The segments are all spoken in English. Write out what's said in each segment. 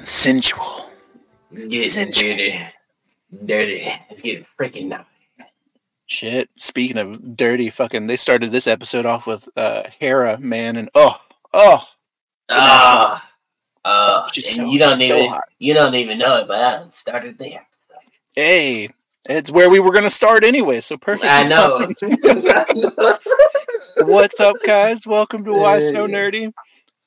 Just getting sensual. Getting Sensual. dirty. Dirty. It's getting freaking naughty. Shit. Speaking of dirty, fucking, they started this episode off with uh Hera, man, and oh, oh, Ah, uh, and so- you don't so even hot. you don't even know it, but I started the episode. hey, it's where we were gonna start anyway. So perfect. I know. What's up, guys? Welcome to Why So Hey. Nerdy.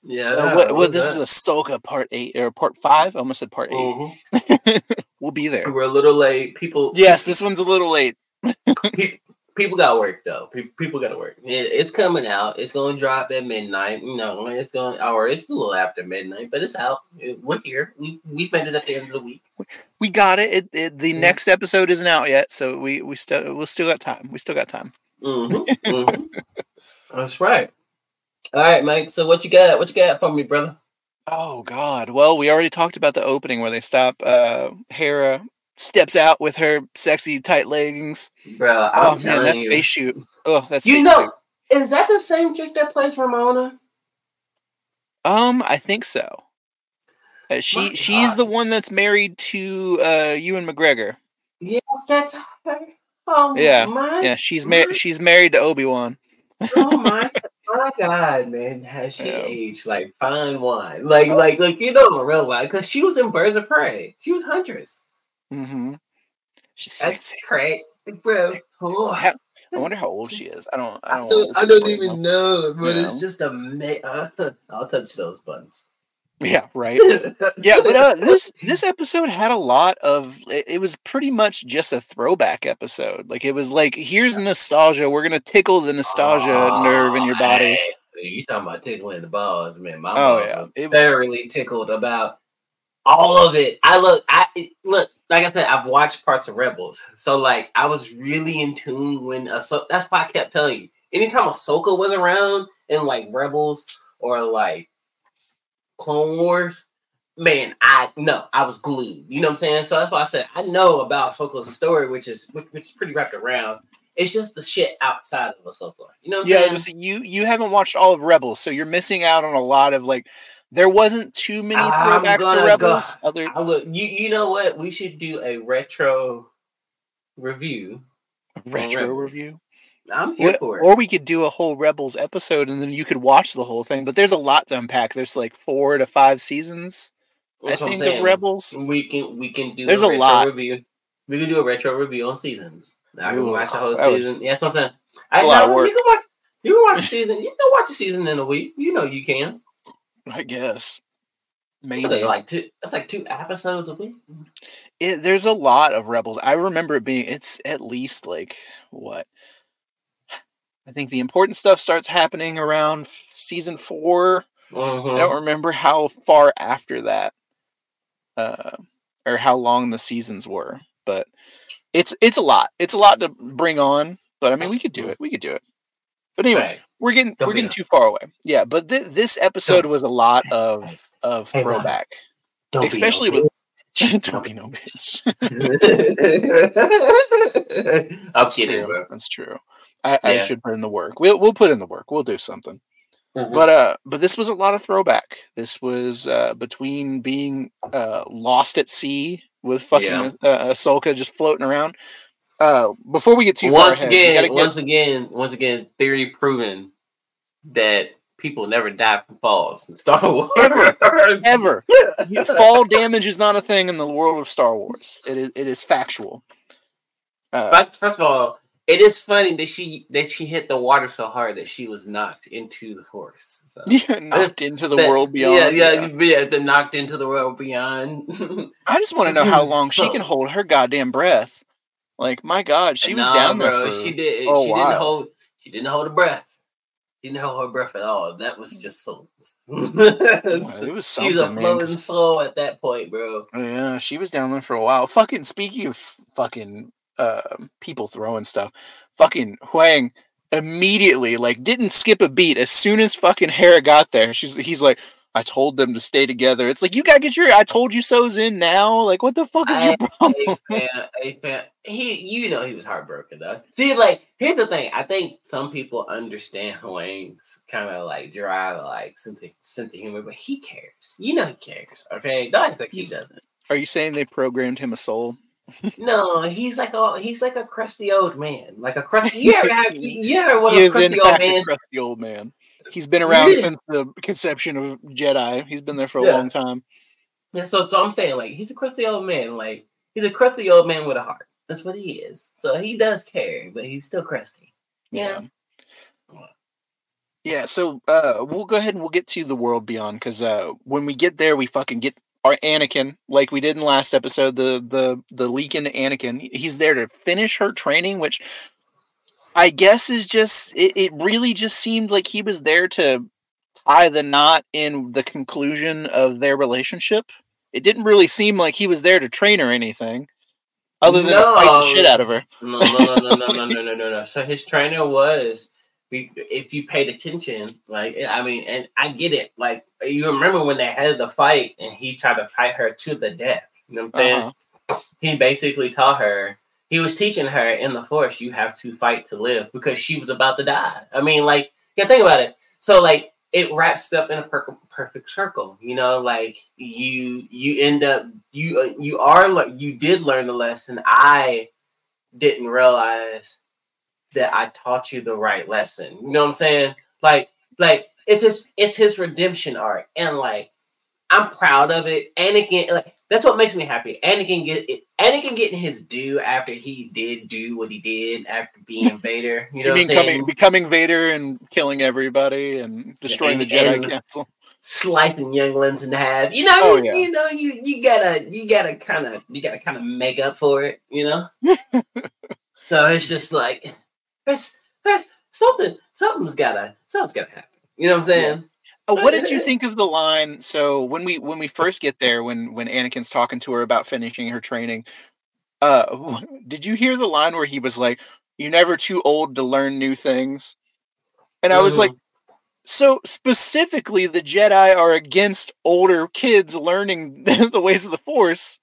Yeah. Uh, what, what, this is a Ahsoka part eight or part five. I almost said part 8 Mhm. we'll be there. We're a little late. People. Yes, this one's a little late. pe- people got work though. Pe- People got to work. It- It's coming out. It's going to drop at midnight. You know, it's going or it's a little after midnight, but it's out. We're here. We we made it at the end of the week. We got it. it, it the Yeah. next episode isn't out yet, so we we still we'll still got time. We still got time. Mhm, That's right. All right, Mike. So what you got? What you got for me, brother? Oh God. Well, we already talked about the opening where they stop. Uh, Hera steps out with her sexy tight leggings. Bro, Oh I'm man, telling that you. space shoot. Oh, that's you know, is that the same chick that plays Ramona? Um, I think so. Uh, she My she's God. the one that's married to uh Ewan McGregor. Yes, that's her. Oh Yeah, my, Yeah, she's married. She's married to Obi Wan. oh my, my God, man, has she Yeah. aged like fine wine? Like, like, like you know, in real life, because she was in Birds of Prey. She was Huntress. Mm-hmm. She's That's sexy. great, bro. How- I wonder how old she is. I don't. I I don't. don't, I don't even know, but Yeah. it's just a. amazing. I'll touch those buttons. Yeah. Right. Yeah, but uh, this this episode had a lot of. It, it was pretty much just a throwback episode. Like it was like, here's nostalgia. We're gonna tickle the nostalgia nerve in your body. Oh, Hey, you talking about tickling the balls, man? My Oh, balls yeah. It- thoroughly tickled about all of it. I look, I look, like I said, I've watched parts of Rebels, so like I was really in tune when Ahso- That's why I kept telling you. Anytime Ahsoka was around in like Rebels or like Clone Wars, man, I no, I was glued. You know what I'm saying? So that's why I said I know about Ahsoka's story, which is which, which is pretty wrapped around. It's just the shit outside of Ahsoka. You know what I'm Yeah, saying? gonna you you haven't watched all of Rebels, so you're missing out on a lot of like. There wasn't too many I'm throwbacks to gonna go- Rebels. Other I look, you you know what? We should do a retro review. retro review. I'm here Wh- for it. Or we could do a whole Rebels episode and then you could watch the whole thing. But there's a lot to unpack. There's like four to five seasons, That's I think, of Rebels. We can we can do There's a, a retro lot. review. We can do a retro review on seasons. I can Ooh, watch the whole that would- season. Yeah, that's what I'm saying. I a lot of work. you can watch you can watch a season. You can watch a season in a week. You know you can. I guess. Maybe. they, like two that's like two episodes a week. It, there's a lot of Rebels. I remember it being, it's at least like, what? I think the important stuff starts happening around season four. I Mhm. don't remember how far after that, uh, or how long the seasons were, but it's it's a lot. It's a lot to bring on. But I mean, we could do it. We could do it. But anyway, Right. we're getting Don't we're getting too far away. Yeah, but th- this episode Don't- was a lot of of Hey, throwback, Don't especially with. Don't be no bitch. That's true. That's true. I, I should put in the work. We'll we'll put in the work. We'll do something. Mhm. But uh, but this was a lot of throwback. This was uh between being uh lost at sea with fucking Yeah. uh, Ahsoka just floating around. Uh, before we get too far once ahead, again, get- once again, once again, theory proven that people never die from falls in Star Wars. Ever. ever fall damage is not a thing in the world of Star Wars. It is it is factual. Uh, But first of all, it is funny that she that she hit the water so hard that she was knocked into the force. So. yeah, knocked into the That- world beyond. Yeah, yeah, yeah. The knocked into the world beyond. I just want to know how long she can hold her goddamn breath. Like my God, she was Nah, down there. bro. for- she did. oh, she wow. didn't hold. She didn't hold her breath. She didn't hold her breath at all. That was just so. it was something, a man. floating 'cause- soul at that point, bro. Yeah, she was down there for a while. Fucking speaking of fucking uh, people throwing stuff, fucking Huyang immediately like didn't skip a beat as soon as fucking Hera got there. She's he's like, I told them to stay together. It's like you gotta get your I told you so's in now. Like what the fuck is your problem? a fan, a fan. He, you know, he was heartbroken though. See, like, here's the thing. I think some people understand Huyang's kind of like dry, like sense of, sense of humor, but he cares. You know, he cares. Okay, don't like he doesn't. Are you saying they programmed him a soul? No, he's like a he's like a crusty old man, like a crusty. You ever have, you ever one of crusty old men? crusty old man. He's been around Really? since the conception of Jedi. He's been there for a Yeah. long time. Yeah, so so I'm saying like he's a crusty old man, like he's a crusty old man with a heart. That's what he is. So he does care, but he's still crusty. Yeah. Yeah, so uh we'll go ahead and we'll get to the world beyond because uh when we get there we fucking get our Anakin like we did in last episode, the the the leaking Anakin. He's there to finish her training, which I guess is just it, it really just seemed like he was there to tie the knot in the conclusion of their relationship. It didn't really seem like he was there to train her anything. Other than to fight the shit out of her. No, no, no, no, no, no, no, no, no, no. So his trainer was, if you paid attention, like I mean, and I get it. Like you remember when they had the fight, and he tried to fight her to the death. You know what I'm saying? Uh-huh. He basically taught her. He was teaching her in the force, you have to fight to live because she was about to die. I mean, like, yeah, think about it. So, like, it wraps up in a per- perfect circle. You know, like you you end up you uh, you are you did learn the lesson. I didn't realize that I taught you the right lesson. You know what I'm saying? Like like it's his it's his redemption arc, and like I'm proud of it. Anakin, like that's what makes me happy. Anakin get it. Anakin getting his due after he did do what he did after being Vader. You know You what I'm mean saying? coming, becoming Vader and killing everybody and destroying the and- Jedi Council? slicing younglings in half. You know, Oh, you, yeah. you know, you you gotta you gotta kind of you gotta kind of make up for it. You know. so it's just like there's there's something something's gotta something's gotta happen. You know what I'm saying? Uh, what did you think of the line? So when we when we first get there, when when Anakin's talking to her about finishing her training, uh, did you hear the line where he was like, "You're never too old to learn new things," and I was like, so specifically, the Jedi are against older kids learning the ways of the Force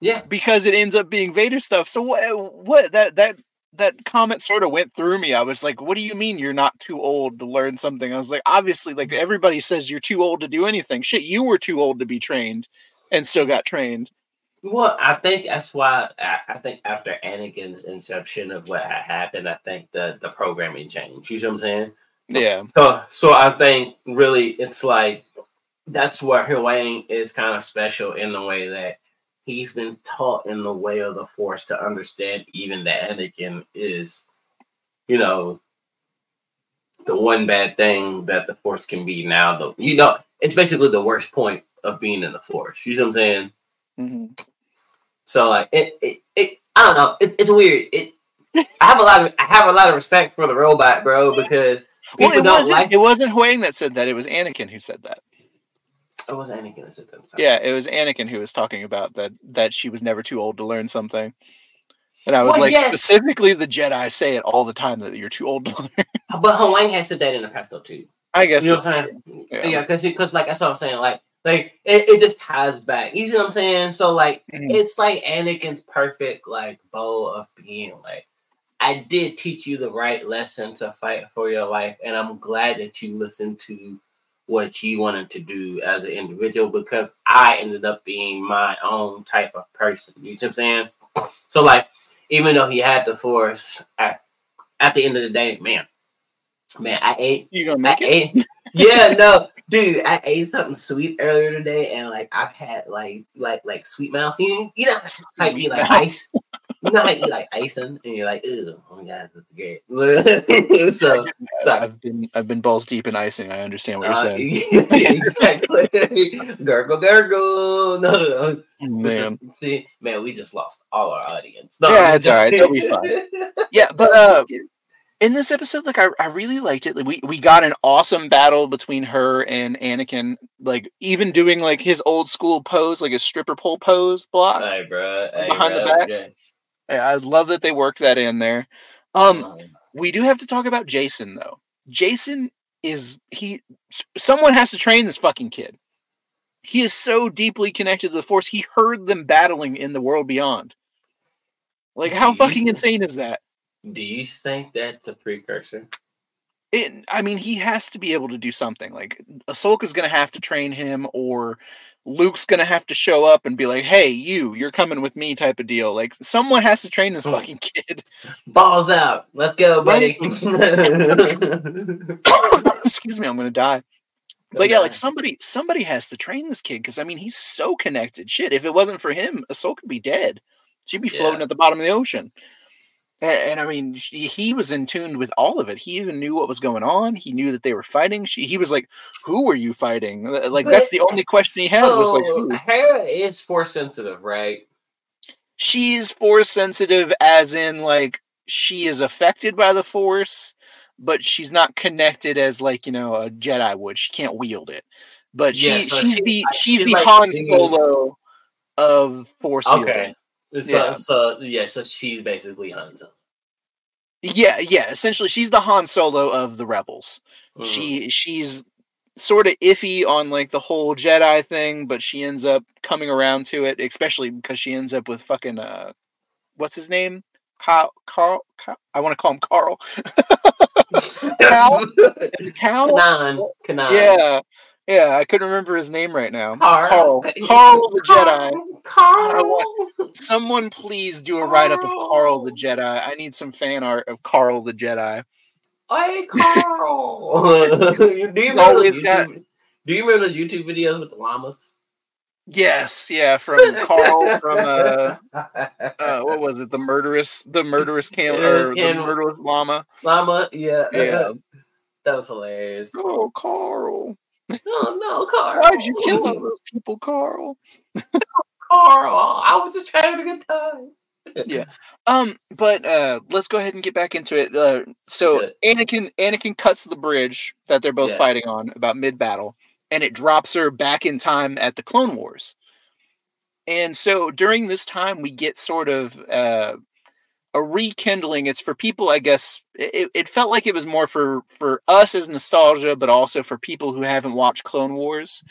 yeah. because it ends up being Vader stuff. So what? What that that that comment sort of went through me. I was like, "What do you mean you're not too old to learn something?" I was like, "Obviously, like mm-hmm. everybody says you're too old to do anything. Shit, you were too old to be trained, and still got trained." Well, I think that's why I, I think after Anakin's inception of what had happened, I think the the programming changed. You know what I'm saying? Yeah, So, so I think really it's like that's where Huyang is kind of special in the way that he's been taught in the way of the Force to understand even that Anakin is, you know, the one bad thing that the Force can be now. Though you know, it's basically the worst point of being in the Force. You know what I'm saying? hmm So like it, it, it I don't know. It, it's weird. It. I have a lot of I have a lot of respect for the robot, bro, because well, people it don't wasn't. like It wasn't Huyang that said that. It was Anakin who said that. It was Anakin that said that. Yeah, it was Anakin who was talking about that that she was never too old to learn something. And I was Well, like, yes. specifically, the Jedi say it all the time that you're too old to learn. But Huyang has said that in the past though too. I guess You know what I'm saying? Yeah. Yeah, because because like that's what I'm saying. Like like it, it just ties back. You see what I'm saying? So like Mhm. it's like Anakin's perfect like bow of being like. I did teach you the right lesson to fight for your life, and I'm glad that you listened to what you wanted to do as an individual because I ended up being my own type of person. You see what I'm saying? So like, even though he had the force, at, at the end of the day, man, man, I ate You gonna I it? ate, yeah, no, dude, I ate something sweet earlier today, and like I've had like like like sweet mouth. You, you know, like you like ice. Know, how you like icing, and you're like, "Ew, oh my god, that's great." so, I've been I've been balls deep in icing. I understand what you're uh, saying. exactly. gurgle, gurgle. No, this is- Man. see, man, we just lost all our audience. No, Yeah, it's all right. They'll be fine. Yeah, but uh in this episode, like I, I really liked it. Like, we we got an awesome battle between her and Anakin. Like even doing like his old school pose, like his stripper pole pose block. Hey, bro. Hey, Behind the back? okay. I love that they worked that in there. Um, we do have to talk about Jason though. Jason is he someone has to train this fucking kid. He is so deeply connected to the force. He heard them battling in the world beyond. Like how fucking insane is that? Do you think that's a precursor? It, I mean, he has to be able to do something. Like Ahsoka's gonna have to train him, or Luke's gonna have to show up and be like, "Hey, you, you're coming with me," type of deal. Like someone has to train this Hmm. fucking kid. Balls out. Let's go, buddy. Excuse me, I'm gonna die. But yeah, like somebody, somebody has to train this kid because I mean, he's so connected. Shit, if it wasn't for him, Ahsoka would be dead. She'd be floating Yeah. at the bottom of the ocean. And, and I mean, she, he was in tune with all of it. He even knew what was going on. He knew that they were fighting. She, he was like, "Who were you fighting?" Like that's the only question he had was like, "Who?" Hera is force sensitive, right? She's force sensitive, as in like she is affected by the force, but she's not connected as like you know a Jedi would. She can't wield it. But she, Yeah, so she's she- the she's she's the like Han Solo of force Okay. wielding. So, Yeah. so yeah, so she's basically Hanzo. Yeah, yeah. Essentially, she's the Han Solo of the rebels. Mhm. She she's sort of iffy on like the whole Jedi thing, but she ends up coming around to it, especially because she ends up with fucking uh, what's his name? Carl. Carl. Carl I want to call him Carl. Cal? Cal. Kanan. Kanan. Yeah, yeah. I couldn't remember his name right now. Carl. Carl. Carl the Jedi. Carl. Someone please do a write up of Carl the Jedi. I need some fan art of Carl the Jedi. Hey, Carl. do you remember always those got- YouTube, Do you remember those YouTube videos with the llamas? Yes, yeah, from Carl from uh, uh what was it? The murderous the murderous cam Yeah, or the murderous llama. Llama, yeah. Yeah. That was hilarious. Oh Carl. Oh no, Carl. Why'd you kill all those people, Carl? Carl? I was just having a good time. Yeah. Um, but uh let's go ahead and get back into it. Uh so Good. Anakin Anakin cuts the bridge that they're both Yeah. fighting on about mid battle, and it drops her back in time at the Clone Wars. And so during this time, we get sort of uh, a rekindling. It's for people, I guess. It, it felt like it was more for for us as nostalgia, but also for people who haven't watched Clone Wars.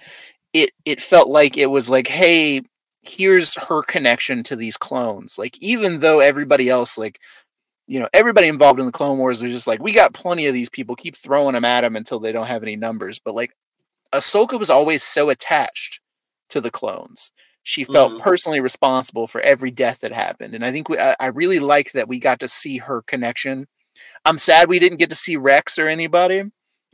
It it felt like it was like, hey, here's her connection to these clones. Like even though everybody else, like you know, everybody involved in the Clone Wars was just like, we got plenty of these people. Keep throwing them at them until they don't have any numbers. But like, Ahsoka was always so attached to the clones. She felt Mhm. personally responsible for every death that happened, and I think we, I, I really like that we got to see her connection. I'm sad we didn't get to see Rex or anybody.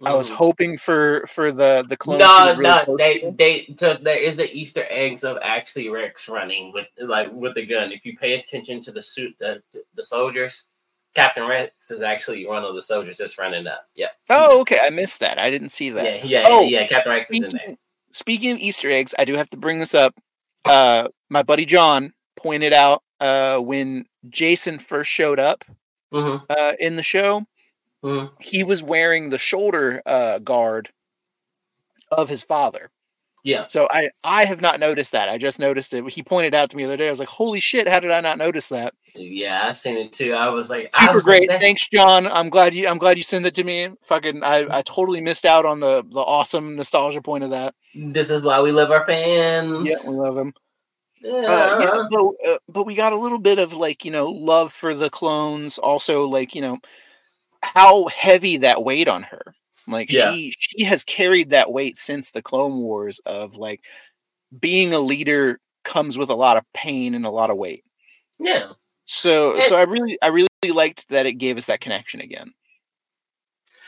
I was Mhm. hoping for for the the clones. she No, really no, they, to. they, there is an Easter eggs of actually Rex running with like with the gun. If you pay attention to the suit, the the soldiers, Captain Rex is actually one of the soldiers that's running up. Yeah, Oh, okay. I missed that. I didn't see that. yeah, yeah, Oh, yeah. Captain Rex is in there. Speaking, speaking of Easter eggs, I do have to bring this up. Uh, my buddy John pointed out uh, when Jason first showed up hmm uh, in the show, Mhm. he was wearing the shoulder uh, guard of his father. Yeah, So I I have not noticed that. I just noticed it. He pointed out to me the other day. I was like, "Holy shit! How did I not notice that?" yeah, I seen it too. I was like, Super was great. that- Thanks, John. I'm glad you. I'm glad you sent it to me. Fucking, I I totally missed out on the the awesome nostalgia point of that. This is why we love our fans. Yeah, we love him. Yeah. uh, yeah, but, uh, but we got a little bit of like you know love for the clones also like you know how heavy that weight on her like Yeah. she she has carried that weight since the clone wars of like being a leader comes with a lot of pain and a lot of weight yeah. so And- so i really i really liked that it gave us that connection again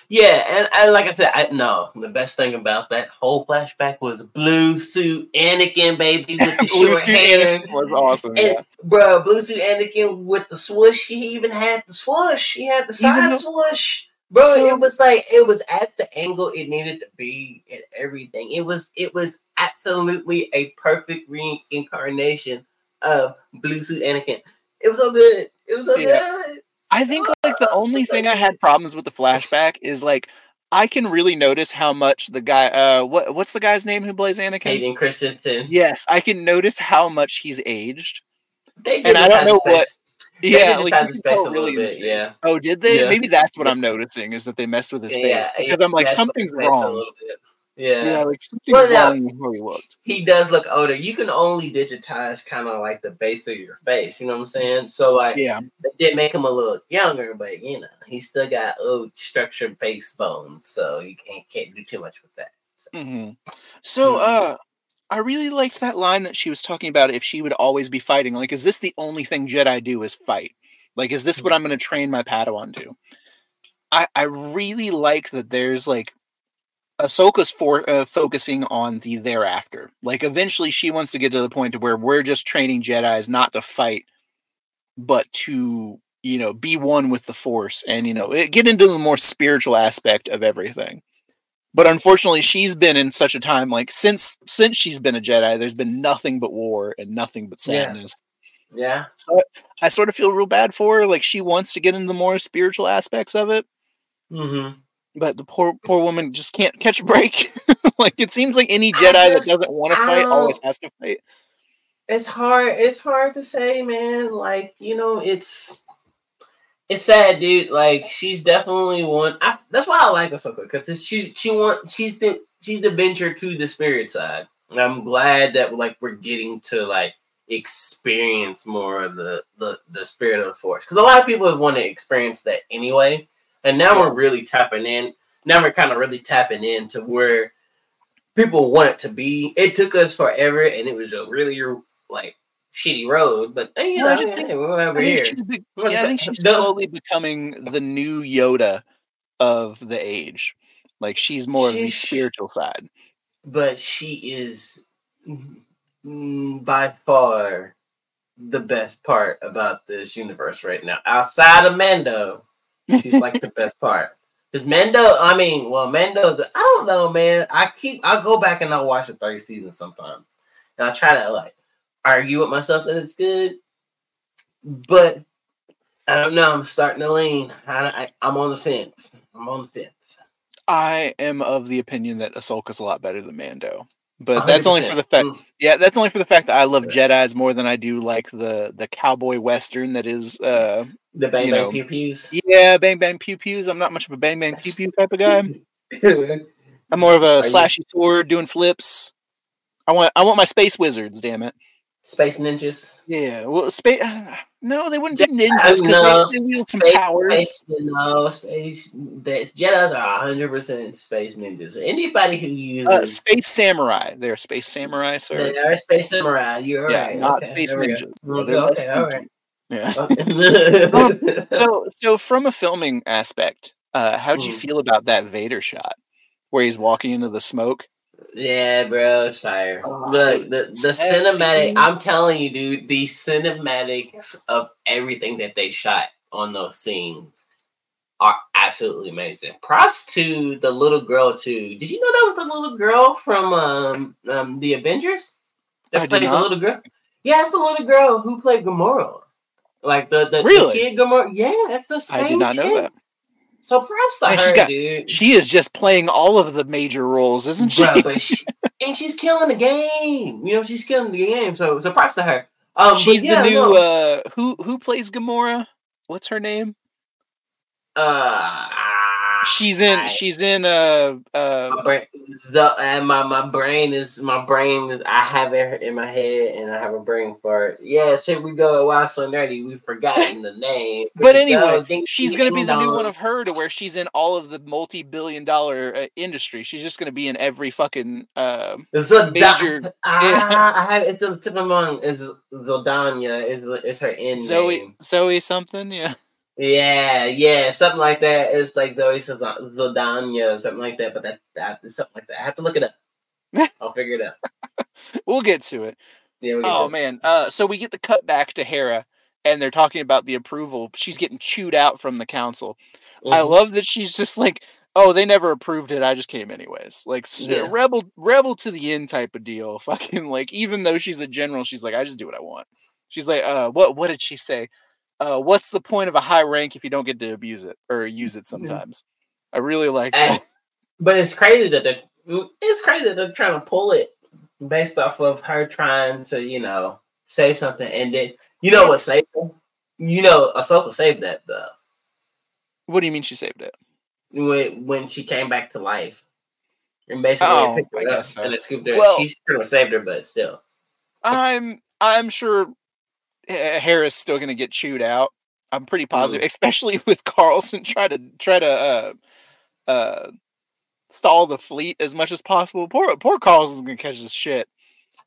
Yeah, and, and like I said, I no. The best thing about that whole flashback was blue suit Anakin, baby, with the Blue short suit hair. Anakin was awesome And yeah. bro, blue suit Anakin with the swoosh. He even had the swoosh. He had the side though- swoosh. Bro, So- it was like it was at the angle it needed to be and everything. It was it was absolutely a perfect reincarnation of blue suit Anakin. It was so good. It was so Yeah. good. I think like the only thing I had problems with the flashback is like I can really notice how much the guy uh what what's the guy's name who plays Anakin? Hayden Christensen. Yes, I can notice how much he's aged. They And I don't know the what- space. Yeah, like, like, you his can face tell a little really bit. Yeah, Oh, did they? Yeah. Maybe that's what I'm noticing is that they messed with his yeah. face it- because I'm like something's his face a wrong. Yeah. Yeah, like something's Well, now- how he looked. he does look older. You can only digitize kind of like the base of your face. You know what I'm saying? So like, Yeah, they did make him a little younger, but you know, he still got old structured face bones, so you can't can't do too much with that. So, hmm So, Mhm. uh, I really liked that line that she was talking about. If she would always be fighting, like, is this the only thing Jedi do is fight? Like, is this what I'm going to train my Padawan to? I I really like that. There's like Ahsoka's for uh, focusing on the thereafter. Like, eventually, she wants to get to the point to where we're just training Jedi's not to fight, but to you know be one with the Force and you know it- get into the more spiritual aspect of everything. But unfortunately she's been in such a time like since since she's been a jedi there's been nothing but war and nothing but sadness. Yeah, so i sort of feel real bad for her. Like she wants to get into the more spiritual aspects of it. Mm-hmm. But the poor poor woman just can't catch a break like it seems like any jedi that doesn't want to fight always has to fight it's hard. It's hard to say, man. Like you know, it's it's sad, dude. Like she's definitely one. I, that's why I like Ahsoka because she she want she's the she's the venture to the spirit side. And I'm glad that like we're getting to like experience more of the the the spirit of the force because a lot of people want to experience that anyway, and now we're really tapping in. Now we're kind of really tapping into where people want it to be. It took us forever, and it was a really like shitty road. But eh, you No, know, I just think- hey, over I here. be- yeah, I think she's slowly becoming the new Yoda of the age. Like she's more of the spiritual side. but she is mm, by far the best part about this universe right now. Outside of Mando, she's like the best part. Because Mando, I mean, well, Mando, I don't know, man. I keep, I go back and I watch the third season sometimes, and I try to like argue with myself that it's good, but I don't know. I'm starting to lean. I, I, I'm on the fence. I'm on the fence. I am of the opinion that Ahsoka's a lot better than Mando. But that's only for the fact Mm. yeah, that's only for the fact that I love Yeah. Jedi's more than I do like the the cowboy western that is uh the bang bang know, pew pews. yeah, bang bang pew pews. I'm not much of a bang bang pew pew type of guy. I'm more of a Are you- slashy sword doing flips. I want I want my space wizards, damn it. Space ninjas. Yeah, well, space. No, they wouldn't be Yeah, ninjas no, because they, they wield some Space, powers. space, no, space. The Jedi's are hundred percent space ninjas. Anybody who uses Uh, space samurai. They're space samurai, sir. they are space samurai. You're Yeah, right. not okay, space ninjas. No, Okay, all right. Yeah. Okay. So, so from a filming aspect, uh, how'd you Mm. feel about that Vader shot where he's walking into the smoke? Yeah, bro, it's fire. Oh, Look, the the cinematic. I'm telling you, dude, the cinematics of everything that they shot on those scenes are absolutely amazing. Props to the little girl too. Did you know that was the little girl from um, um the Avengers that I did played the little girl? Yeah, it's the little girl who played Gamora. Like the the, the kid Gamora. Yeah, that's the same. I did not know that. So props to Man, her, she's got- dude. She is just playing all of the major roles, isn't she? Bruh, she, and she's killing the game. You know, she's killing the game. So, so props to her. Um, She's yeah, the new no, uh who who plays Gamora? What's her name? uh, She's in I- she's in uh uh my brain, and my my brain is my brain is. I have it in my head, and I have a brain fart. Yes, here we go. Wow, so nerdy. We've forgotten the name. but we go. anyway, she's gonna be the new one of her to where she's in all of the multi-billion dollar uh, industry. She's just gonna be in every fucking uh, Zod- major- Ah, I have it's on the tip of my tongue. Is Zodania is is her end Zoe name? Zoe something, yeah. Yeah, yeah, something like that. It's like Zoe says uh, Zodania or something like that. But that that is something like that. I have to look it up. I'll figure it out. We'll get to it. Yeah. We can Oh man. Uh so we get the cut back to Hera and they're talking about the approval. She's getting chewed out from the council. I Mhm. love that she's just like, oh, they never approved it. I just came anyways. Like Yeah. rebel, rebel to the end type of deal. Fucking like, even though she's a general, she's like, I just do what I want. She's like, uh, what? What did she say? Uh, what's the point of a high rank if you don't get to abuse it or use it sometimes? I really like And- that. but it's crazy that they're it's crazy that they're trying to pull it based off of her trying to you know save something and then you know what's safer You know, Ahsoka saved that though. What do you mean she saved it? When when she came back to life. And basically Oh, picked her I up so. and it scooped her. Well- she pretty much saved her, but still. I'm I'm sure Ha- Harris still going to get chewed out. I'm pretty positive, especially with Carson try to try to uh, uh, stall the fleet as much as possible. Poor poor Carson's going to catch this shit.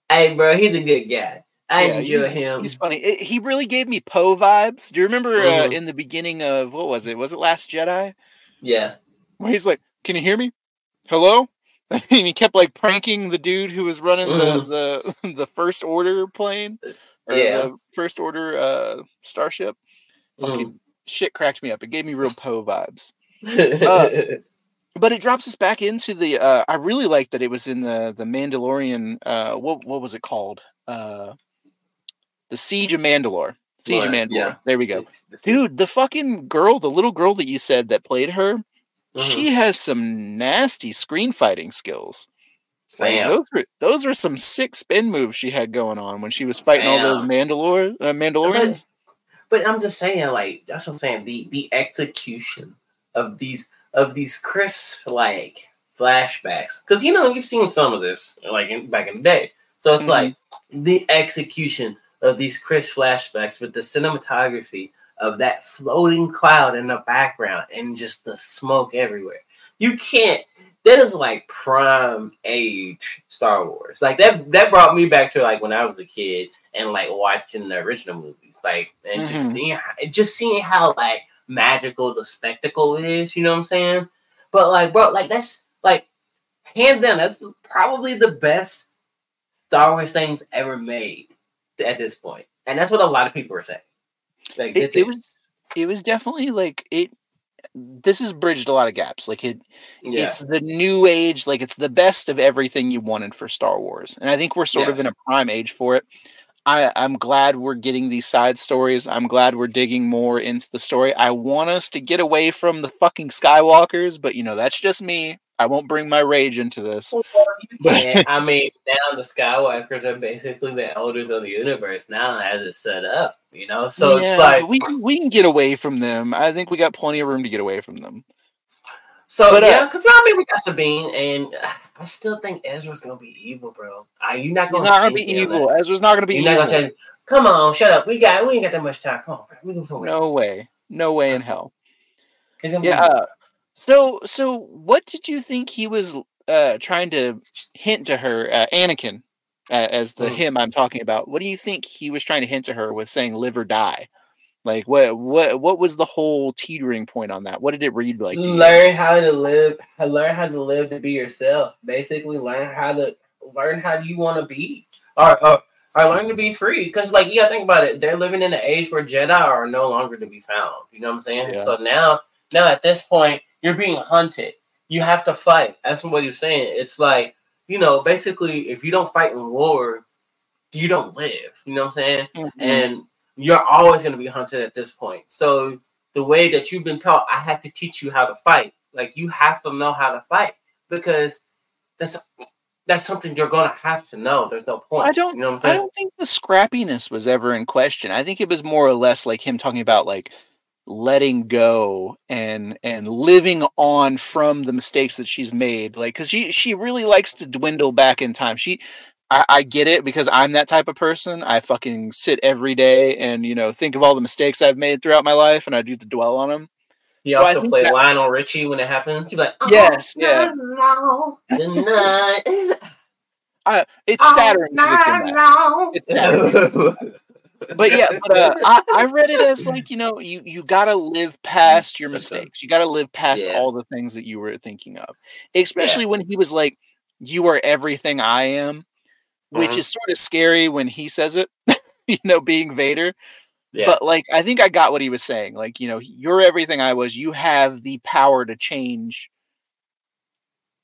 Hey bro, he's a good guy. I Yeah, enjoy he's- him. He's funny. It, he really gave me Poe vibes. Do you remember uh, Mhm. in the beginning of what was it? Was it Last Jedi? Yeah. Where he's like, "Can you hear me? Hello?" and he kept like pranking the dude who was running the the the First Order plane, or Yeah. the First Order uh, starship. Fucking shit cracked me up. It gave me real Poe vibes. Mm. But it drops us back into the. Uh, I really like that it was in the the Mandalorian. Uh, what what was it called? Uh, the Siege of Mandalore. Siege of Mandalore. yeah. There we go. Dude, the fucking girl, the little girl that you said that played her, Mhm. she has some nasty screen fighting skills. Like, those are those are some sick spin moves she had going on when she was fighting all those Mandalore uh, Mandalorians. But I'm just saying, like that's what I'm saying. The the execution of these of these crisp like flashbacks, because you know you've seen some of this like in, back in the day. So it's Mhm. like the execution of these crisp flashbacks with the cinematography of that floating cloud in the background and just the smoke everywhere. You can't. That is like prime age Star Wars. Like that. That brought me back to like when I was a kid and like watching the original movies, like and just Mhm. seeing how, just seeing how like magical the spectacle is. You know what I'm saying? But like, bro, like that's like hands down, that's probably the best Star Wars things ever made at this point, and that's what a lot of people are saying. Like it, it was it was definitely like it this has bridged a lot of gaps like it yeah, it's the new age like it's the best of everything you wanted for star wars and i think we're sort of in a prime age for it. I i'm glad we're getting these side stories i'm glad we're digging more into the story. I want us to get away from the fucking skywalkers but you know that's just me i won't bring my rage into this And, I mean, now the Skywalkers are basically the elders of the universe now as it's set up. You know, so Yeah, it's like we can we can get away from them i think we got plenty of room to get away from them So But, uh, yeah, because I mean we got Sabine, and uh, I still think Ezra's gonna be evil, bro. Are you not gonna? not gonna be evil ezra's not gonna be You're evil not gonna change. Come on, shut up. We got. We ain't got that much time. Come on, bro. We can no way no way in hell He's Yeah. Uh, so so what did you think he was uh trying to hint to her, uh, Anakin, uh, as the Mm. him I'm talking about? What do you think he was trying to hint to her with saying "live or die"? Like what what what was the whole teetering point on that? What did it read like? learn how to live. Learn how to live to be yourself. Basically, learn how to learn how you want to be, or or, or learn to be free. Because like yeah, think about it. They're living in an age where Jedi are no longer to be found. You know what I'm saying? Yeah. So now, now at this point, you're being hunted. You have to fight. That's what you're saying. It's like you know, basically, if you don't fight in war, you don't live. You know what I'm saying? Mhm. and you're always going to be hunted at this point. So the way that you've been taught, I have to teach you how to fight. Like you have to know how to fight because that's that's something you're going to have to know. There's no point. I don't- You know what I'm I don't think the scrappiness was ever in question. I think it was more or less like him talking about like letting go and and living on from the mistakes that she's made. Like because she she really likes to dwindle back in time. She I, I get it because I'm that type of person. I fucking sit every day and you know think of all the mistakes I've made throughout my life and I do the dwell on them. You So I also think play that- Lionel Richie when it happens. You're like, oh, Yes, yeah. no, tonight. I, uh, it's Oh, Saturn music in that. It's Saturn. but yeah, but uh, I, I read it as like you know you you gotta live past your mistakes. You gotta live past Yeah. all the things that you were thinking of. Especially when he was like, "You are everything I am," which Mhm. is sort of scary when he says it. you know, being Vader. yeah. But like, I think I got what he was saying. Like, you know, you're everything I was. You have the power to change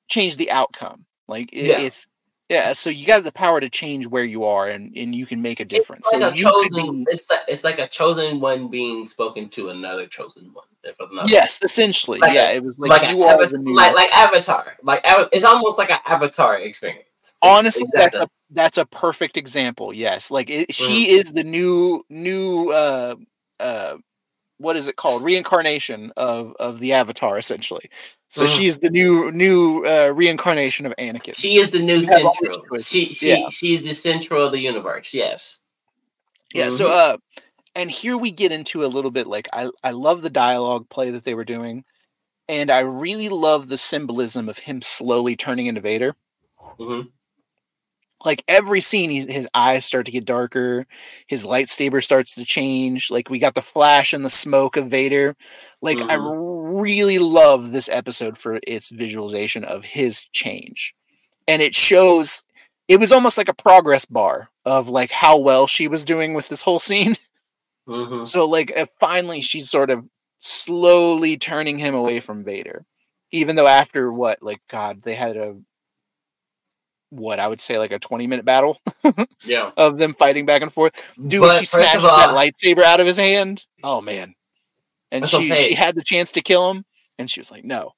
change the outcome. Like, Yeah. if yeah, so you got the power to change where you are, and and you can make a difference. It's like so a you chosen. be- It's like it's like a chosen one being spoken to another chosen one. If I'm not Yes, essentially. Like a- yeah, it was like, like, you are avatar, the new. like like Avatar. Like it's almost like an Avatar experience. It's Honestly, that's a that's a perfect example. Yes, like it, Mm. she is the new new uh uh what is it called reincarnation of of the avatar essentially so Mhm. she's the new new uh reincarnation of anakin She is the new You have all these central. She she Yeah. she's the central of the universe. Yes. yeah so Mhm. uh and here we get into a little bit like i i love the dialogue play that they were doing and i really love the symbolism of him slowly turning into vader Mhm. Like every scene he, his eyes start to get darker his lightsaber starts to change like we got the flash and the smoke of vader. Like i really love this episode for its visualization of his change. And it shows it was almost like a progress bar of like how well she was doing with this whole scene. Mhm. so like uh, finally she's sort of slowly turning him away from vader even though after what like god they had a what i would say like a 20 minute battle Yeah. of them fighting back and forth. Dude, But she snatches all- that lightsaber out of his hand. Oh man. And she I'm she had the chance to kill him, and she was like, "No."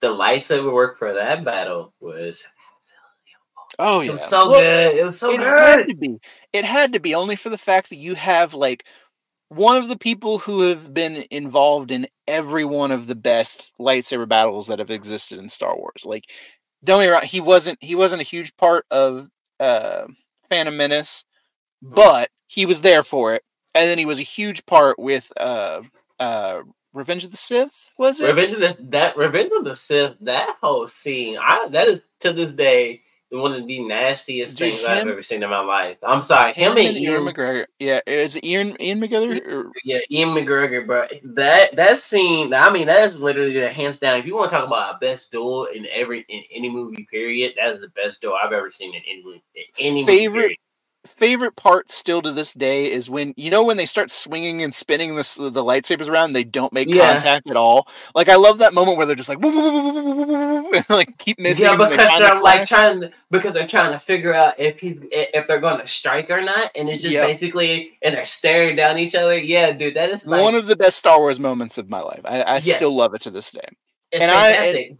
The lightsaber work for that battle was Oh it yeah, was so Well, good. It was so it had to be. It had to be only for the fact that you have like one of the people who have been involved in every one of the best lightsaber battles that have existed in Star Wars. Like, don't get me wrong, he wasn't he wasn't a huge part of uh, Phantom Menace, Hmm. but he was there for it, and then he was a huge part with uh, uh, Revenge of the Sith. Was it? Revenge of the that Revenge of the Sith, that whole scene, I that is to this day one of the nastiest Dude, things I've ever seen in my life. I'm sorry, him, and Ian, McGregor. Yeah, is it Ian Ian McGregor? Or- yeah, Ian McGregor, bro. That that scene, I mean, that is literally the hands down. If you want to talk about a best duel in every in any movie, period, that is the best duel I've ever seen in any movie. in Any movie, Favorite- period. Favorite part still to this day is when you know when they start swinging and spinning this the lightsabers around they don't make Yeah. contact at all like i love that moment where they're just like "Woo, woo, woo, woo, woo, woo, woo, woo," and like keep missing Yeah, and they because they're like trying to because they're trying to figure out if he's if they're going to strike or not, and it's just Yep. basically and they're staring down each other. Yeah, dude, that is like one of the best star wars moments of my life i, I Yeah. still love it to this day it's and I- fantastic.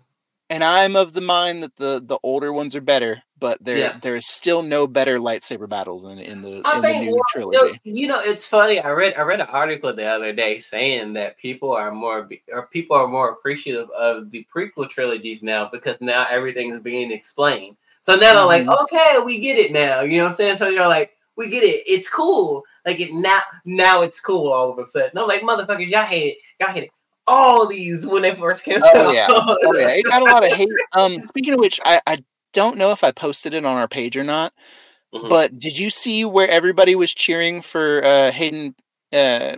And i'm of the mind that the the older ones are better but there Yeah. there's still no better lightsaber battles in, in the I in the new well, trilogy You know, it's funny. I read I read an article the other day saying that people are more or people are more appreciative of the prequel trilogies now because now everything is being explained. So now they're like, mm-hmm. okay, we get it now. You know what I'm saying? So you're like, we get it. It's cool. Like it now. Now it's cool all of a sudden. I'm like, motherfuckers, y'all hate it. Y'all hate it. All these when they first came Oh out. yeah, oh yeah. It got a lot of hate. Um, speaking of which, I I don't know if I posted it on our page or not. Mhm. But did you see where everybody was cheering for uh, Hayden? Uh,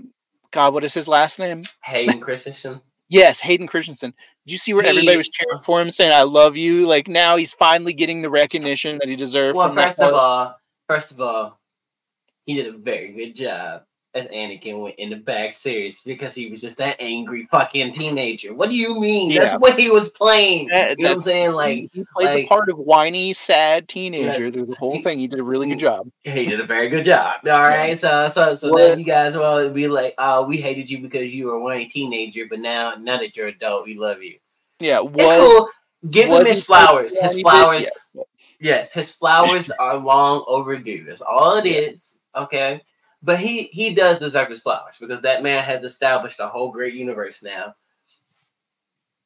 God, what is his last name? Hayden Christensen. Yes, Hayden Christensen. Did you see where everybody was cheering for him, saying "I love you"? Like now he's finally getting the recognition that he deserved. Well, from that first of all, first of all, he did a very good job as Anakin went in the back series because he was just that angry fucking teenager. What do you mean? Yeah. That's what he was playing. That- you know what I'm saying? Like he played the part of whiny, sad teenager Yeah. through the whole thing. He did a really good job. he did a very good job. All right, so so so Well- then you guys will be like, oh, we hated you because you were a whiny teenager, but now now that you're adult, we love you. Yeah, It's was cool. Give him his flowers. His flowers. Yeah. Yes, his flowers are long overdue. That's all it Yeah. is. Okay. But he he does deserve his flowers because that man has established a whole great universe now.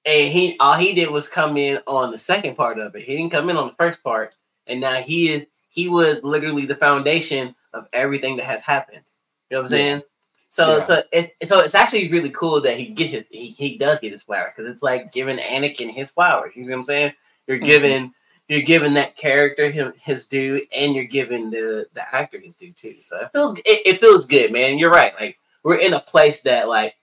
And he all he did was come in on the second part of it. He didn't come in on the first part. And now he is he was literally the foundation of everything that has happened. You know what I'm Yeah. saying? So Yeah. so it, so it's actually really cool that he get his he, he does get his flowers because it's like giving Anakin his flowers. You know what I'm saying? You're Mhm. giving you're giving that character him his due, and you're giving the the actor his due too. So it feels it, it feels good, man. You're right. Like we're in a place that like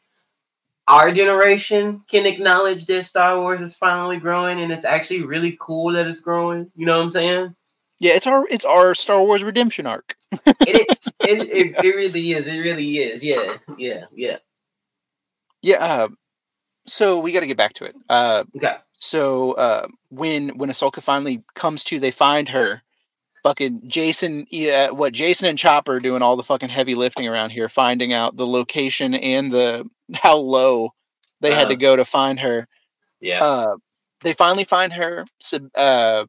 our generation can acknowledge that Star Wars is finally growing, and it's actually really cool that it's growing. You know what I'm saying? Yeah, it's our it's our Star Wars redemption arc. It is. it, it, it really is. It really is. Yeah. Yeah. Yeah. Yeah. Uh, so we got to get back to it. Uh, Okay. So uh, when when Ahsoka finally comes to, they find her. Fucking Jason, yeah, what Jason and Chopper doing all the fucking heavy lifting around here, finding out the location and the how low they had to Uh-huh. go to find her. Yeah. Uh, they finally find her. Uh,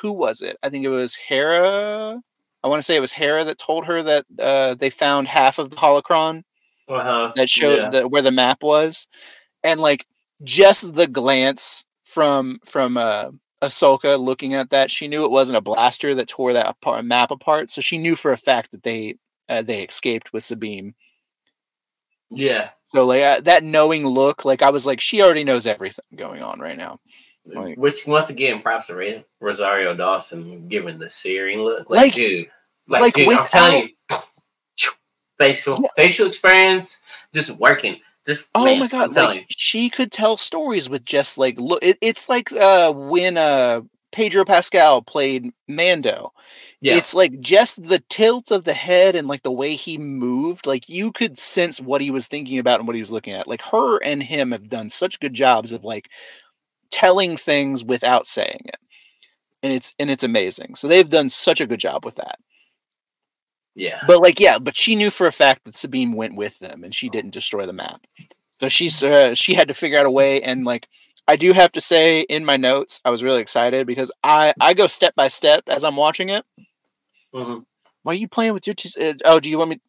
who was it? I think it was Hera. I want to say it was Hera that told her that uh, they found half of the holocron Uh-huh. that showed Yeah. the, where the map was, and like just the glance from from uh, Ahsoka looking at that, she knew it wasn't a blaster that tore that apart, map apart. So she knew for a fact that they uh, they escaped with Sabine. Yeah. So like uh, that knowing look, like I was like, she already knows everything going on right now. Like- Which once again, props to Rosario Dawson giving the searing look. Like, Like- dude, like, like dude, I'm telling you, facial Yeah. facial experience just working. Just Oh man, my god! Like she could tell stories with just like look. It, it's like uh, when uh, Pedro Pascal played Mando. Yeah. It's like just the tilt of the head and like the way he moved. Like you could sense what he was thinking about and what he was looking at. Like her and him have done such good jobs of like telling things without saying it, and it's and it's amazing. So they've done such a good job with that. Yeah. But like, yeah, but she knew for a fact that Sabine went with them, and she didn't destroy the map. So she's uh, she had to figure out a way. And like, I do have to say, in my notes, I was really excited because I I go step by step as I'm watching it. Mhm. Why are you playing with your? T- uh, oh, do you want me?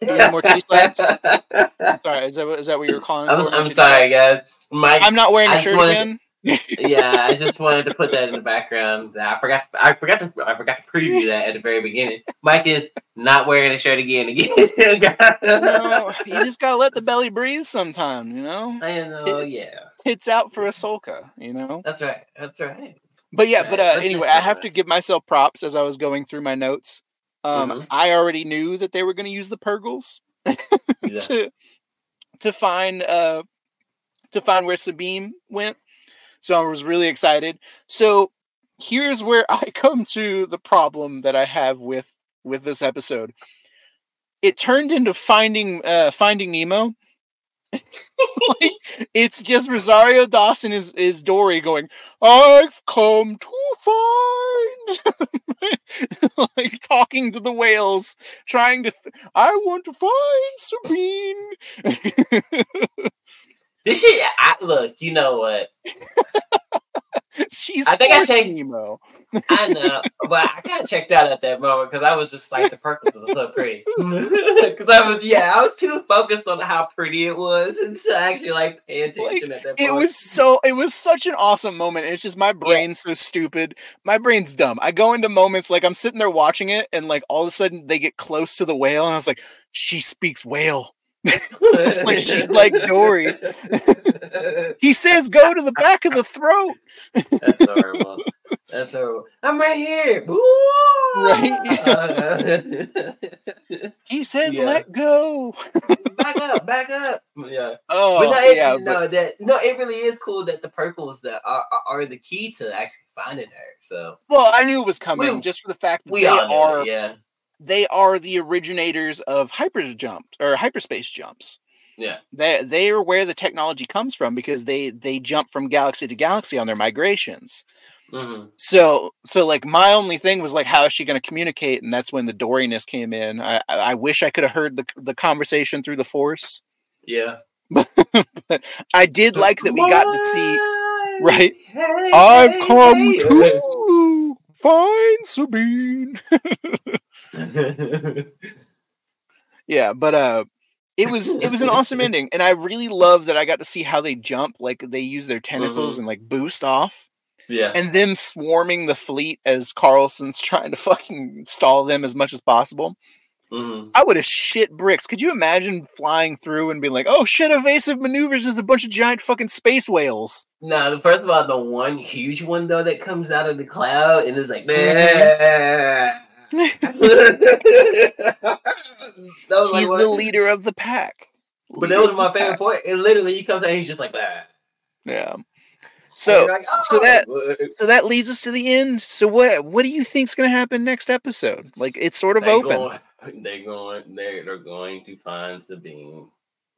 Do you have more titty slaps? Sorry, is that what- is that what you were calling? I'm, I'm sorry, guys. Mike, I'm not wearing a shirt wanted- again. Yeah, I just wanted to put that in the background. I forgot. I forgot to. I forgot to preview that at the very beginning. Mike is not wearing a shirt again. Again. No, you just gotta let the belly breathe sometimes, you know. I know. Yeah, Tits out for a Ahsoka, you know. that's right. That's right. But yeah, Right, but uh, anyway, I have to give myself props as I was going through my notes. Um, Mhm. I already knew that they were going to use the Purrgils Yeah. to to find uh to find where Sabine went. So I was really excited. So here's where I come to the problem that I have with with this episode. It turned into finding uh finding Nemo. like, it's just Rosario Dawson is is Dory going, I've come to find like talking to the whales, trying to I want to find Sabine. This shit. I, look, you know what? She's I think I checked Nemo. I know, but I kind of checked out at that moment because I was just like, the Purrgils is so pretty. Because I was, yeah, I was too focused on how pretty it was and to actually like pay attention at that point. It was so it was such an awesome moment. It's just my brain's so stupid. My brain's dumb. I go into moments like I'm sitting there watching it and like all of a sudden they get close to the whale and I was like, she speaks whale. It's like she's like Dory. He says go to the back of the throat. That's horrible. That's horrible. I'm right here. Right? He says Yeah. let go. back up, back up. Yeah. Oh but no, it, yeah, no, but- that no, it really is cool that the Purrgils that are, are, are the key to actually finding her. So well, I knew it was coming We- just for the fact that we they all are it, yeah, they are the originators of hyper jumps or hyperspace jumps. yeah, They they are where the technology comes from because they they jump from galaxy to galaxy on their migrations. hmm So so like my only thing was like how is she going to communicate, and that's when the Doriness came in. I I I wish I could have heard the the conversation through the Force, yeah. but I did like that we got to see. right. Hey, I've hey, come hey. to find Sabine. Yeah, but uh it was it was an awesome ending and I really love that I got to see how they jump like they use their tentacles and like boost off yeah, and them swarming the fleet as Carson's trying to fucking stall them as much as possible. Mhm. I would have shit bricks. Could you imagine flying through and being like, "Oh shit, evasive maneuvers is a bunch of giant fucking space whales." No, first of all, the one huge one though that comes out of the cloud and is like, Mhm. That was like He's one- the leader of the pack. But that was my favorite pack. point. And literally, he comes out, he's just like that. Yeah. So so that- oh, so that leads us to the end. So what what do you think's going to happen next episode? Like it's sort of they open. Going, they're going. They're they're going to find Sabine.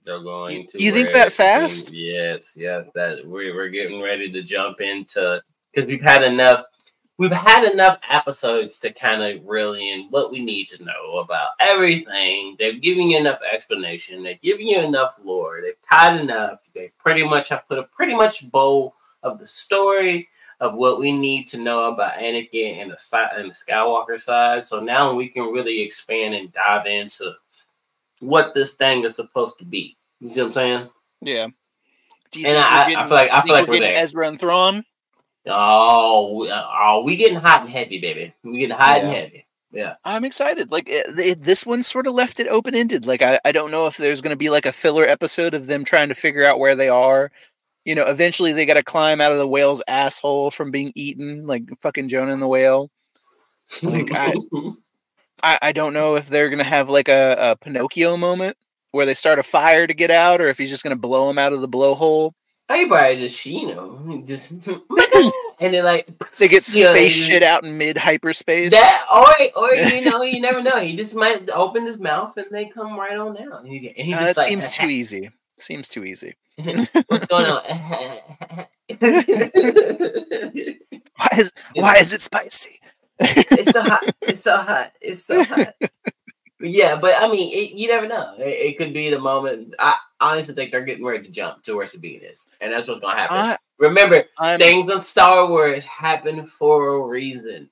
They're going to. you think where that Sabine- fast? Yes, yes. That we're we're getting ready to jump into because we've had enough. We've had enough episodes to kind of really in what we need to know about everything. They've given you enough explanation. They've given you enough lore. They've tied enough. They pretty much have put a pretty much bow of the story of what we need to know about Anakin and the side and the Skywalker side. So now we can really expand and dive into what this thing is supposed to be. You see what I'm saying? Yeah. And think I- we're I getting- feel like- I feel like we're we're getting there. Ezra and Thrawn. Oh, we- uh, oh, we getting hot and heavy, baby. We getting hot and heavy. Yeah. I'm excited. Like eh, it, it- this one sort of left it open ended. Like I, I don't know if there's going to be like a filler episode of them trying to figure out where they are. You know, eventually they got to climb out of the whale's asshole from being eaten, like fucking Jonah and the whale. Like, I- I, I don't know if they're going to have like a, a Pinocchio moment where they start a fire to get out, or if he's just going to blow him out of the blowhole. I probably just you know just and then like They get you know, space shit out in mid hyperspace. That or or you know you never know. He just might open his mouth and they come right on down. And he, and he Uh, just that like, seems too easy. Seems too easy. What's going on? Why is why is it spicy? it's so hot. It's so hot. It's so hot. Yeah, but I mean, it, you never know. It, it could be the moment. I honestly think they're getting ready to jump to where Sabine is, and that's what's gonna happen. I, Remember, I'm, things on Star Wars happen for a reason.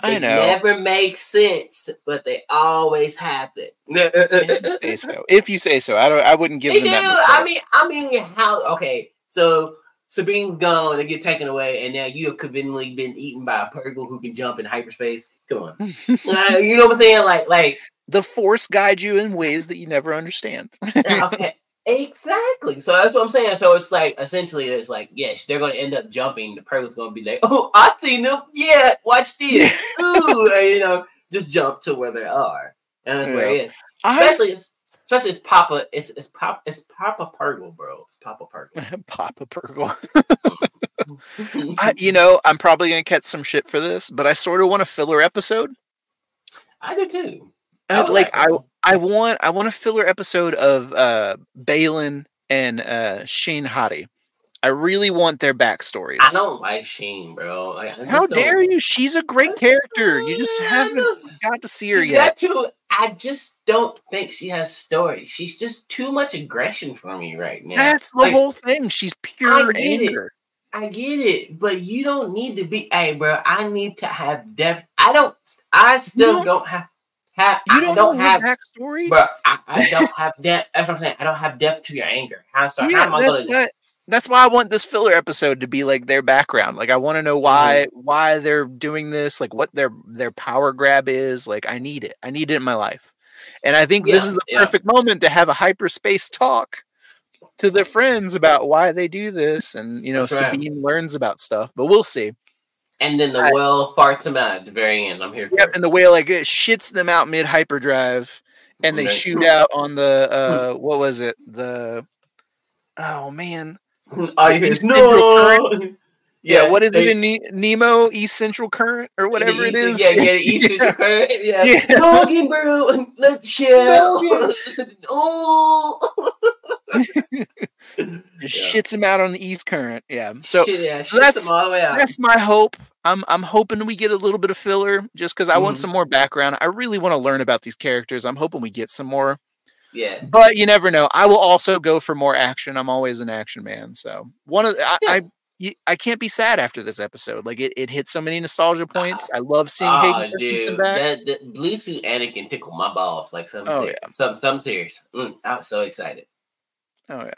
I know. never make sense, but they always happen. If you say so. If you say so, I don't. I wouldn't give They them do. that. much I mean, I mean, how? Okay, so Sabine's gone. They get taken away, and now you have conveniently been eaten by a Purrgil who can jump in hyperspace. Come on, Uh, you know what I'm saying? Like, like, the force guides you in ways that you never understand. okay, exactly. So that's what I'm saying. So it's like essentially, it's like, yes, they're going to end up jumping. The going to be like, oh, I seen them. Yeah, watch this. Ooh, and, you know, just jump to where they are, and that's where it is. I Especially, it's, especially it's Papa. It's it's Papa. It's Papa Purrgil, bro. It's Papa Purrgil. Papa Purrgil. I, you know, I'm probably gonna catch some shit for this, but I sort of want a filler episode. I do too. I, would like I, that. I want, I want a filler episode of uh Baylan and uh Shin Hati. I really want their backstories. I don't like Sheen, bro. Like, I How don't- dare you? She's a great character. You just Yeah, haven't just- got to see her yet. too. I just don't think she has story. She's just too much aggression for me right now. That's the Like, whole thing. She's pure it. anger. I get it, but you don't need to be. Hey, bro, I need to have depth. I don't. I still don't- don't, have. Have You I don't, don't, have. backstory. Bro, I, I don't have depth. That's what I'm saying. I don't have depth to your anger. How so? yeah, how am I that's, gonna? why, that's why I want this filler episode to be like their background. Like I want to know why Mm-hmm. why they're doing this, like what their their power grab is. Like I need it. I need it in my life. And I think this is the yeah. perfect moment to have a hyperspace talk to their friends about why they do this and you know That's right. Sabine learns about stuff, but we'll see. And then the I- well farts him out at the very end. I'm here Yep, it. and the whale like shits them out mid hyperdrive and they Okay. shoot out on the uh what was it? The oh man. All you the hear is East Central no. Yeah, what is they- it in ne- Nemo East Central Current or whatever East- is? Yeah, yeah, East Central Current. Yeah. Yeah. Logan, bro, let's chill. oh. Just shits him out on the East Current. Yeah. So Shit, yeah, so that's- all the way out. that's my hope. I'm I'm hoping we get a little bit of filler just because I want Mhm. some more background. I really want to learn about these characters. I'm hoping we get some more, Yeah. but you never know. I will also go for more action. I'm always an action man. So one of the, I, Yeah. I y- I can't be sad after this episode. Like it, it hit so many nostalgia points. I love seeing Oh, Hayden Christensen dude, back. that, that blue suit Anakin tickled my balls like something, Oh, serious. some, something serious. Mm, I was so excited. Oh yeah.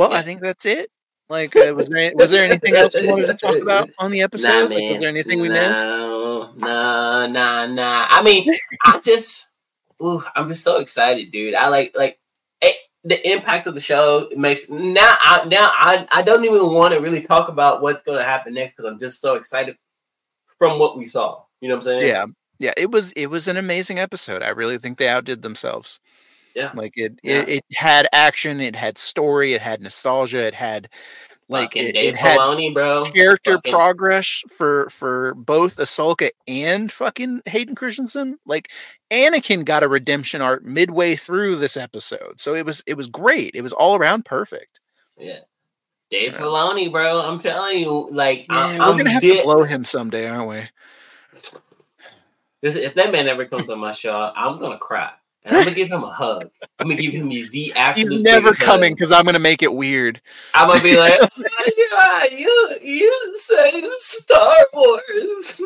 Well, I think that's it. Like, uh, was there was there anything else you wanted to talk about on the episode? Nah, Like, was there anything we missed? No, nah, nah. I mean, I just, ooh, I'm just so excited, dude. I like, like, it, the impact of the show makes now. I now I, I don't even want to really talk about what's going to happen next because I'm just so excited from what we saw. You know what I'm saying? Yeah, yeah. It was it was an amazing episode. I really think they outdid themselves. Yeah. Like it Yeah. it, it had action, it had story, it had nostalgia, it had like Fucking it, Dave it had Filoni, bro. character fucking- progress for for both Ahsoka and fucking Hayden Christensen. Like Anakin got a redemption arc midway through this episode, so it was it was great. It was all around perfect. Yeah. Dave Yeah. Filoni, bro. I'm telling you, like, I, we're I'm gonna have dead- to blow him someday, aren't we? This, if that man ever comes on my show, I'm gonna cry. And I'm gonna give him a hug. I'm gonna give him the absolute. He's never coming because I'm gonna make it weird. I'm gonna be like, oh God, you you saved Star Wars.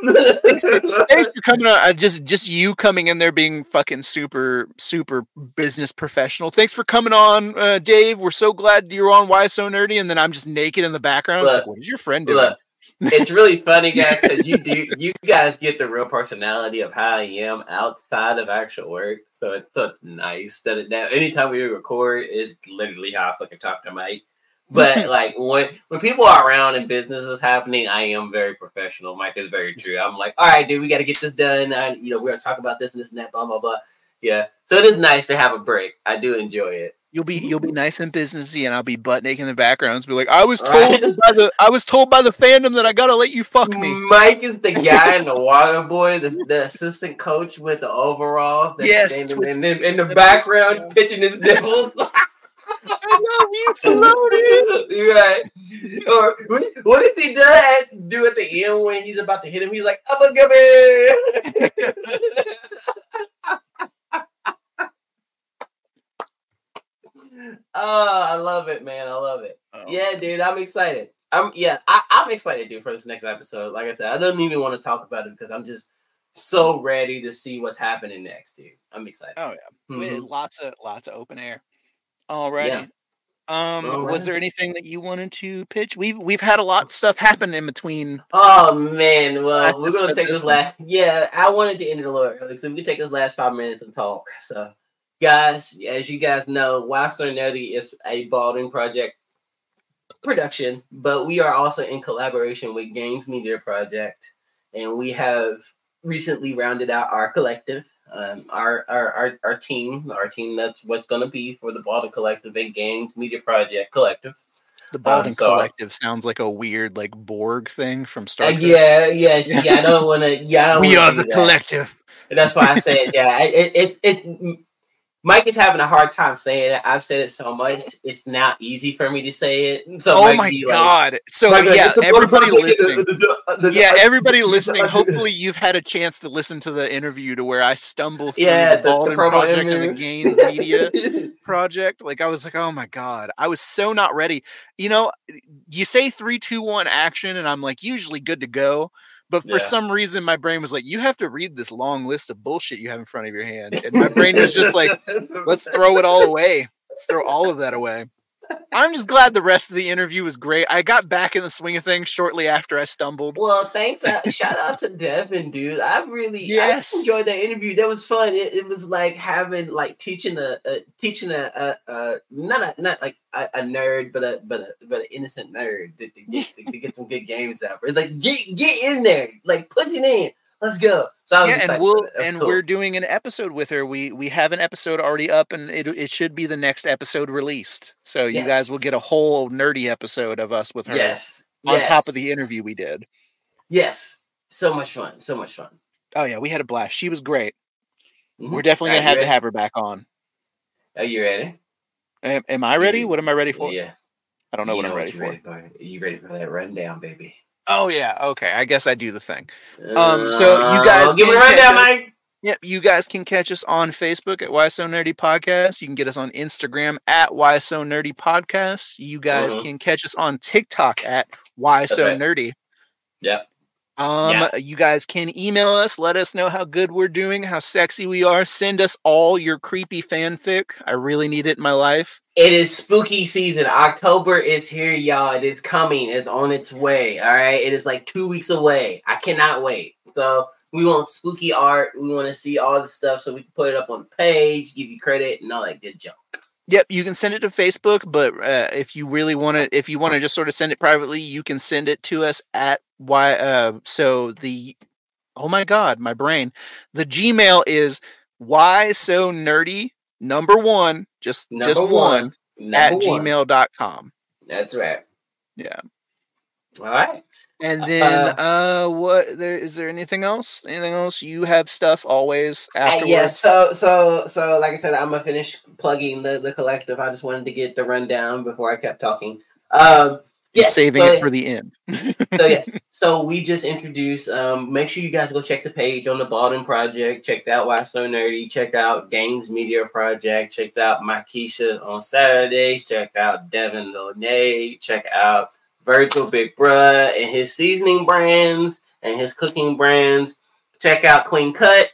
Thanks for coming on. uh, Just just you coming in there being fucking super super business professional. Thanks for coming on, uh, Dave. We're so glad you're on. Why so nerdy? And then I'm just naked in the background. It's like, what is your friend doing? Look, it's really funny, guys, because you do you guys get the real personality of how I am outside of actual work. So it's so it's nice that it, that anytime we record is literally how I fucking talk to Mike. But like when when people are around and business is happening, I am very professional. Mike is very true. I'm like, all right, dude, we got to get this done. I, you know, we're gonna talk about this and this and that, blah blah blah. Yeah, so it is nice to have a break. I do enjoy it. You'll be you'll be nice and businessy, and I'll be butt naked in the background. Be like, I was told Right. by the I was told by the fandom that I gotta let you fuck me. Mike is the guy in the water boy, the, the assistant coach with the overalls. That's Yes, in, the- in, in the background, pitching his nipples. I love you, floating. Right. Or what, what does he do at, do at the end when he's about to hit him? He's like, "I'm a gummy." Oh, I love it, man. I love it. Oh. Yeah, dude, I'm excited. I'm yeah, I, I'm excited, dude, for this next episode. Like I said, I don't even want to talk about it because I'm just so ready to see what's happening next, dude. I'm excited. Oh yeah, Mhm. lots of lots of open air. Alrighty. Yeah. Um, was there anything that you wanted to pitch? We've we've had a lot of stuff happen in between. Oh man, well, we're gonna take this this last. Yeah, I wanted to end it a little early, so we can take this last five minutes and talk. So, guys, as you guys know, Why So Nerdy is a Baldwin project production, but we are also in collaboration with Games Media Project, and we have recently rounded out our collective. Um, our, our our our team, our team that's what's going to be for the Baldwin Collective and Games Media Project Collective. The Baldwin so- Collective sounds like a weird like Borg thing from Star Uh, Trek. yeah, yes, yeah. I don't want to. Yeah, I don't we are the that. collective. And that's why I said, yeah, it, it, it, Mike is having a hard time saying it. I've said it so much, it's now easy for me to say it. So oh Mike my be like, god! So Mike be like, yeah, everybody listening. the- the- the- the- Yeah, everybody listening. Hopefully, you've had a chance to listen to the interview to where I stumble through Yeah, the the- the Baldwin promo project and the interview. Games Media project. Like I was like, oh my god, I was so not ready. You know, you say three, two, one, action, and I'm like usually good to go. But for Yeah. some reason, my brain was like, you have to read this long list of bullshit you have in front of your hand, and my brain was just like, let's throw it all away. Let's throw all of that away. I'm just glad the rest of the interview was great. I got back in the swing of things shortly after I stumbled. Well, thanks. Uh, shout out to Devin, dude. I really Yes. I enjoyed that interview. That was fun. It, it was like having like teaching a, a teaching a, a, a not a not like a, a nerd, but a but a but an innocent nerd to, to get to, get some good games out. It's like get get in there, like push it in. Let's go. So yeah, and we'll that. That was and cool. we're doing an episode with her. We we have an episode already up, and it it should be the next episode released. So you guys will get a whole nerdy episode of us with her yes on top of the interview we did. Yes, so much fun. So much fun. Oh yeah, we had a blast. She was great. Mhm. We're definitely Are gonna have to have her back on. Are you ready? Am, am I ready? You- What am I ready for? Yeah. I don't know You what I'm ready you're for. Are you ready for that rundown, baby? Oh yeah, okay. I guess I do the thing. Um, so you guys Uh, give me right catch Mike. Yep, you guys can catch us on Facebook at Why So Nerdy Podcast. You can get us on Instagram at Why So Nerdy Podcast. You guys Mhm. can catch us on TikTok at Why So Okay. Nerdy. Yep. Um, Yeah. you guys can email us, let us know how good we're doing, how sexy we are. Send us all your creepy fanfic. I really need it in my life. It is spooky season. October is here, y'all. It is coming. It's on its way. All right. It is like two weeks away. I cannot wait. So we want spooky art. We want to see all the stuff so we can put it up on the page, give you credit, and all that good junk. Yep, you can send it to Facebook, but uh, if you really want to, if you want to just sort of send it privately, you can send it to us at why. Uh, so the oh my god, my brain, the Gmail is why so nerdy number one, just just one, one. at Number one. gmail.com. That's right. Yeah, All right. and then uh, what there is there anything else? Anything else? You have stuff always Uh, afterwards. yeah, so so so like I said, I'm gonna finish plugging the, the collective. I just wanted to get the rundown before I kept talking. Um, yeah, saving so, it for the end. so yes, so we just introduced. Um, make sure you guys go check the page on the Baldwin Project. Check out Why So Nerdy. Check out Games Media Project. Check out My Makisha on Saturdays. Check out Devin Lonay. Check out Virgil Big Bruh and his seasoning brands and his cooking brands. Check out Clean Cut.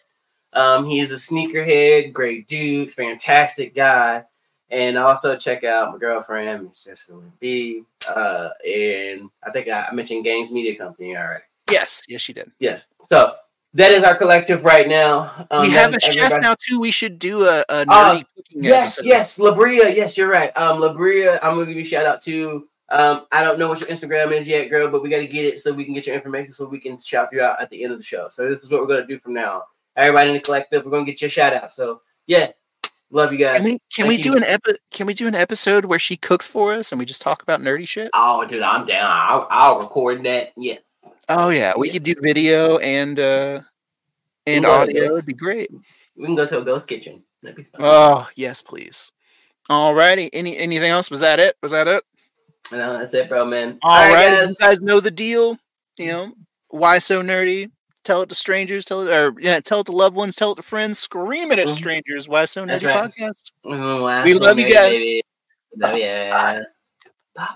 Um, he is a sneakerhead, great dude, fantastic guy. And also check out my girlfriend, Miss Jessica B. Uh, and I think I mentioned Games Media Company already. Yes, yes, you did. Yes. So that is our collective right now. Um, we have a chef everybody. now too. We should do a, a uh, nerdy uh, cooking. Yes, episode. yes, Labria. Yes, you're right. Um, Labria. I'm gonna give you a shout out to. Um, I don't know what your Instagram is yet, girl, but we got to get it so we can get your information so we can shout you out at the end of the show. So this is what we're gonna do from now. Everybody in the collective, we're gonna get your shout out. So yeah, Love you guys. Can we, can we do an epi- Can we do an episode where she cooks for us and we just talk about nerdy shit? Oh, dude, I'm down. I'll, I'll record that. Yeah. Oh yeah, we yeah. could do video and uh and audio. It'd be great. We can go to a ghost kitchen. That'd be fun. Oh yes, please. Alrighty. Any anything else? Was that it? Was that it? No, that's it, bro, man. All, All right, right, guys. You guys know the deal. You know why so nerdy? Tell it to strangers, tell it or yeah, tell it to loved ones, tell it to friends, scream it at mm-hmm. strangers. Why so nerdy right. podcast? Mm-hmm, we love you guys. Love ya. Bye.